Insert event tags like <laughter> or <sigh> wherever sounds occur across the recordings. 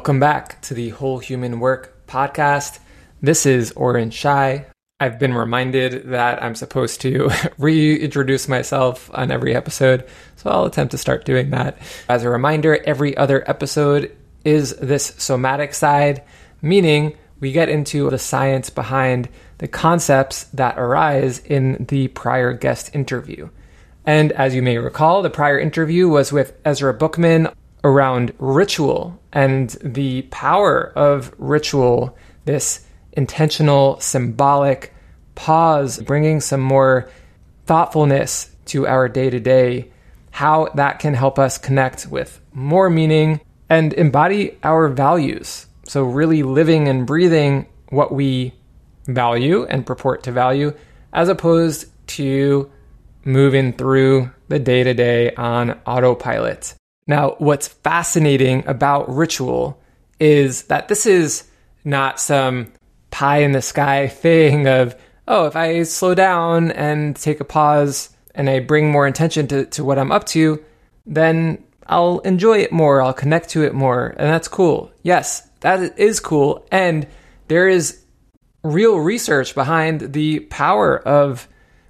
Welcome back to the Whole Human Work podcast. This is Oren Shai. I've been reminded that I'm supposed to <laughs> reintroduce myself on every episode, so I'll attempt to start doing that. As a reminder, every other episode is this somatic side, meaning we get into the science behind the concepts that arise in the prior guest interview. And as you may recall, the prior interview was with Ezra Bookman around ritual and the power of ritual, this intentional, symbolic pause, bringing some more thoughtfulness to our day to day, how that can help us connect with more meaning and embody our values. So, really living and breathing what we value and purport to value, as opposed to moving through the day to day on autopilot. Now, what's fascinating about ritual is that this is not some pie in the sky <laughs> thing of, oh, if I slow down and take a pause and I bring more attention to, to what I'm up to, then I'll enjoy it more, I'll connect to it more, and that's cool. Yes, that is cool. And there is real research behind the power of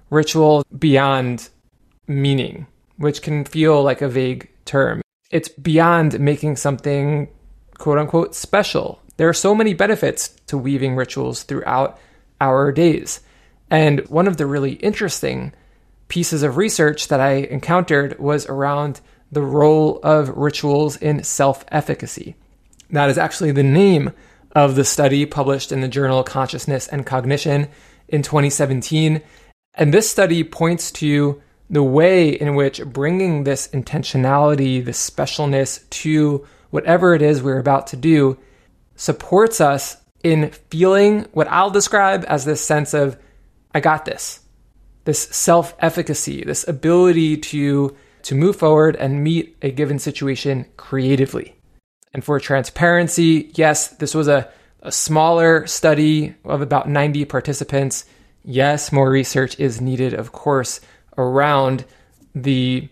ritual beyond meaning, which can feel like a vague term it's beyond making something quote unquote special. There are so many benefits to weaving rituals throughout our days. And one of the really interesting pieces of research that I encountered was around the role of rituals in self efficacy. That is actually the name of the study published in the journal Consciousness and Cognition in 2017. And this study points to the way in which bringing this intentionality, this specialness to whatever it is we're about to do supports us in feeling what I'll describe as this sense of, I got this, this self efficacy, this ability to, to move forward and meet a given situation creatively. And for transparency, yes, this was a, a smaller study of about 90 participants. Yes, more research is needed, of course, around the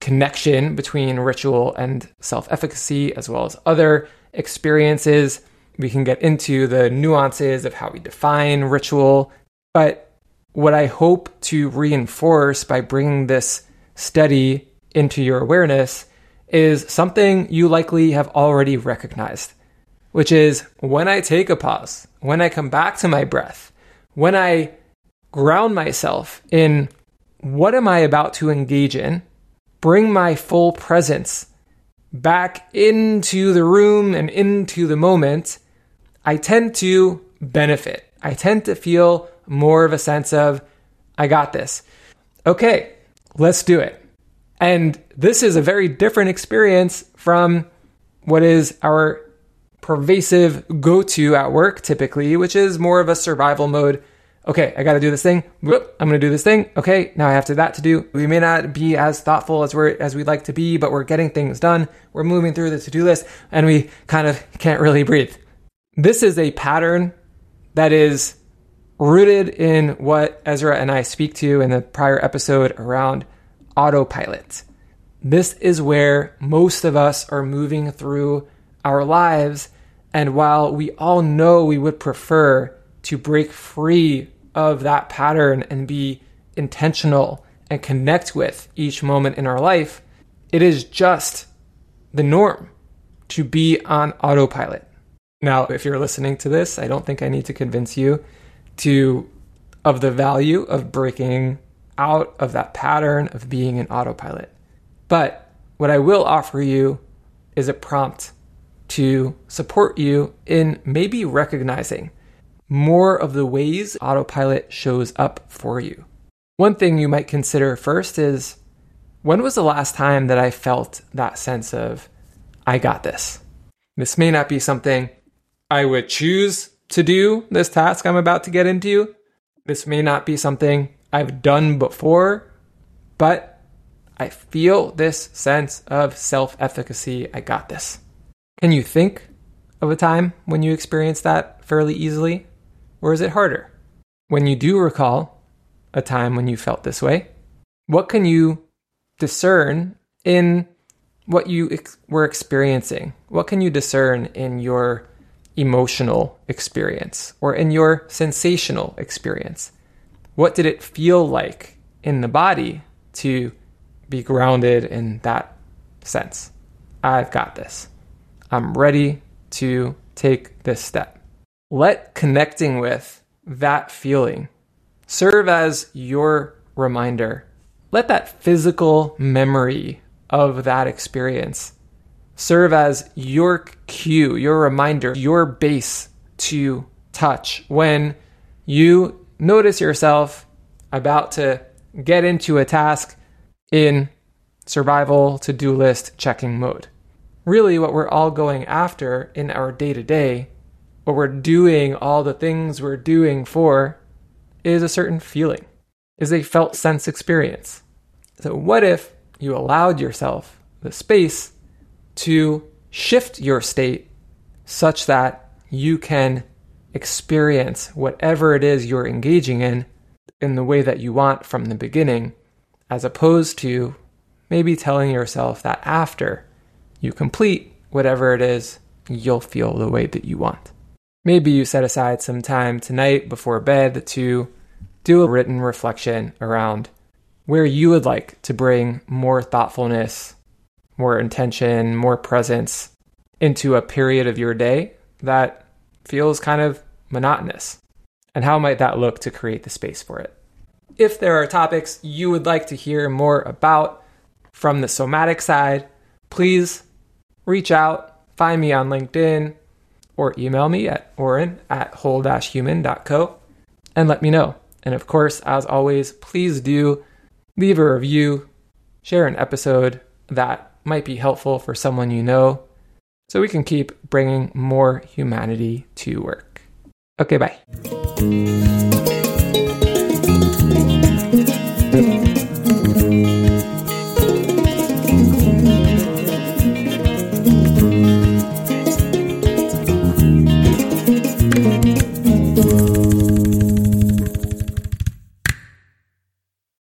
connection between ritual and self efficacy, as well as other experiences. We can get into the nuances of how we define ritual. But what I hope to reinforce by bringing this study into your awareness is something you likely have already recognized, which is when I take a pause, when I come back to my breath, when I ground myself in what am I about to engage in? Bring my full presence back into the room and into the moment. I tend to benefit. I tend to feel more of a sense of, I got this. Okay, let's do it. And this is a very different experience from what is our pervasive go to at work typically, which is more of a survival mode okay, I got to do this thing. Whoop, I'm going to do this thing. Okay, now I have to that to do. We may not be as thoughtful as we're as we'd like to be, but we're getting things done. We're moving through the to-do list, and we kind of can't really breathe. This is a pattern that is rooted in what Ezra and I speak to in the prior episode around autopilot. This is where most of us are moving through our lives. And while we all know we would prefer to break free of that pattern and be intentional and connect with each moment in our life, it is just the norm to be on autopilot. Now, if you're listening to this, I don't think I need to convince you to of the value of breaking out of that pattern of being an autopilot. But what I will offer you is a prompt to support you in maybe recognizing more of the ways autopilot shows up for you. One thing you might consider first is when was the last time that I felt that sense of, I got this? This may not be something I would choose to do, this task I'm about to get into. This may not be something I've done before, but I feel this sense of self efficacy. I got this. Can you think of a time when you experienced that fairly easily? Or is it harder? When you do recall a time when you felt this way, what can you discern in what you ex- were experiencing? What can you discern in your emotional experience or in your sensational experience? What did it feel like in the body to be grounded in that sense? I've got this. I'm ready to take this step. Let connecting with that feeling serve as your reminder. Let that physical memory of that experience serve as your cue, your reminder, your base to touch when you notice yourself about to get into a task in survival to do list checking mode. Really, what we're all going after in our day to day, what we're doing, all the things we're doing for, is a certain feeling, is a felt sense experience. So, what if you allowed yourself the space to shift your state such that you can experience whatever it is you're engaging in in the way that you want from the beginning, as opposed to maybe telling yourself that after you complete whatever it is, you'll feel the way that you want. Maybe you set aside some time tonight before bed to do a written reflection around where you would like to bring more thoughtfulness, more intention, more presence into a period of your day that feels kind of monotonous. And how might that look to create the space for it? If there are topics you would like to hear more about from the somatic side, please reach out, find me on LinkedIn, or email me at oren at whole-human.co and let me know. And of course, as always, please do leave a review, share an episode that might be helpful for someone you know, so we can keep bringing more humanity to work. Okay, bye.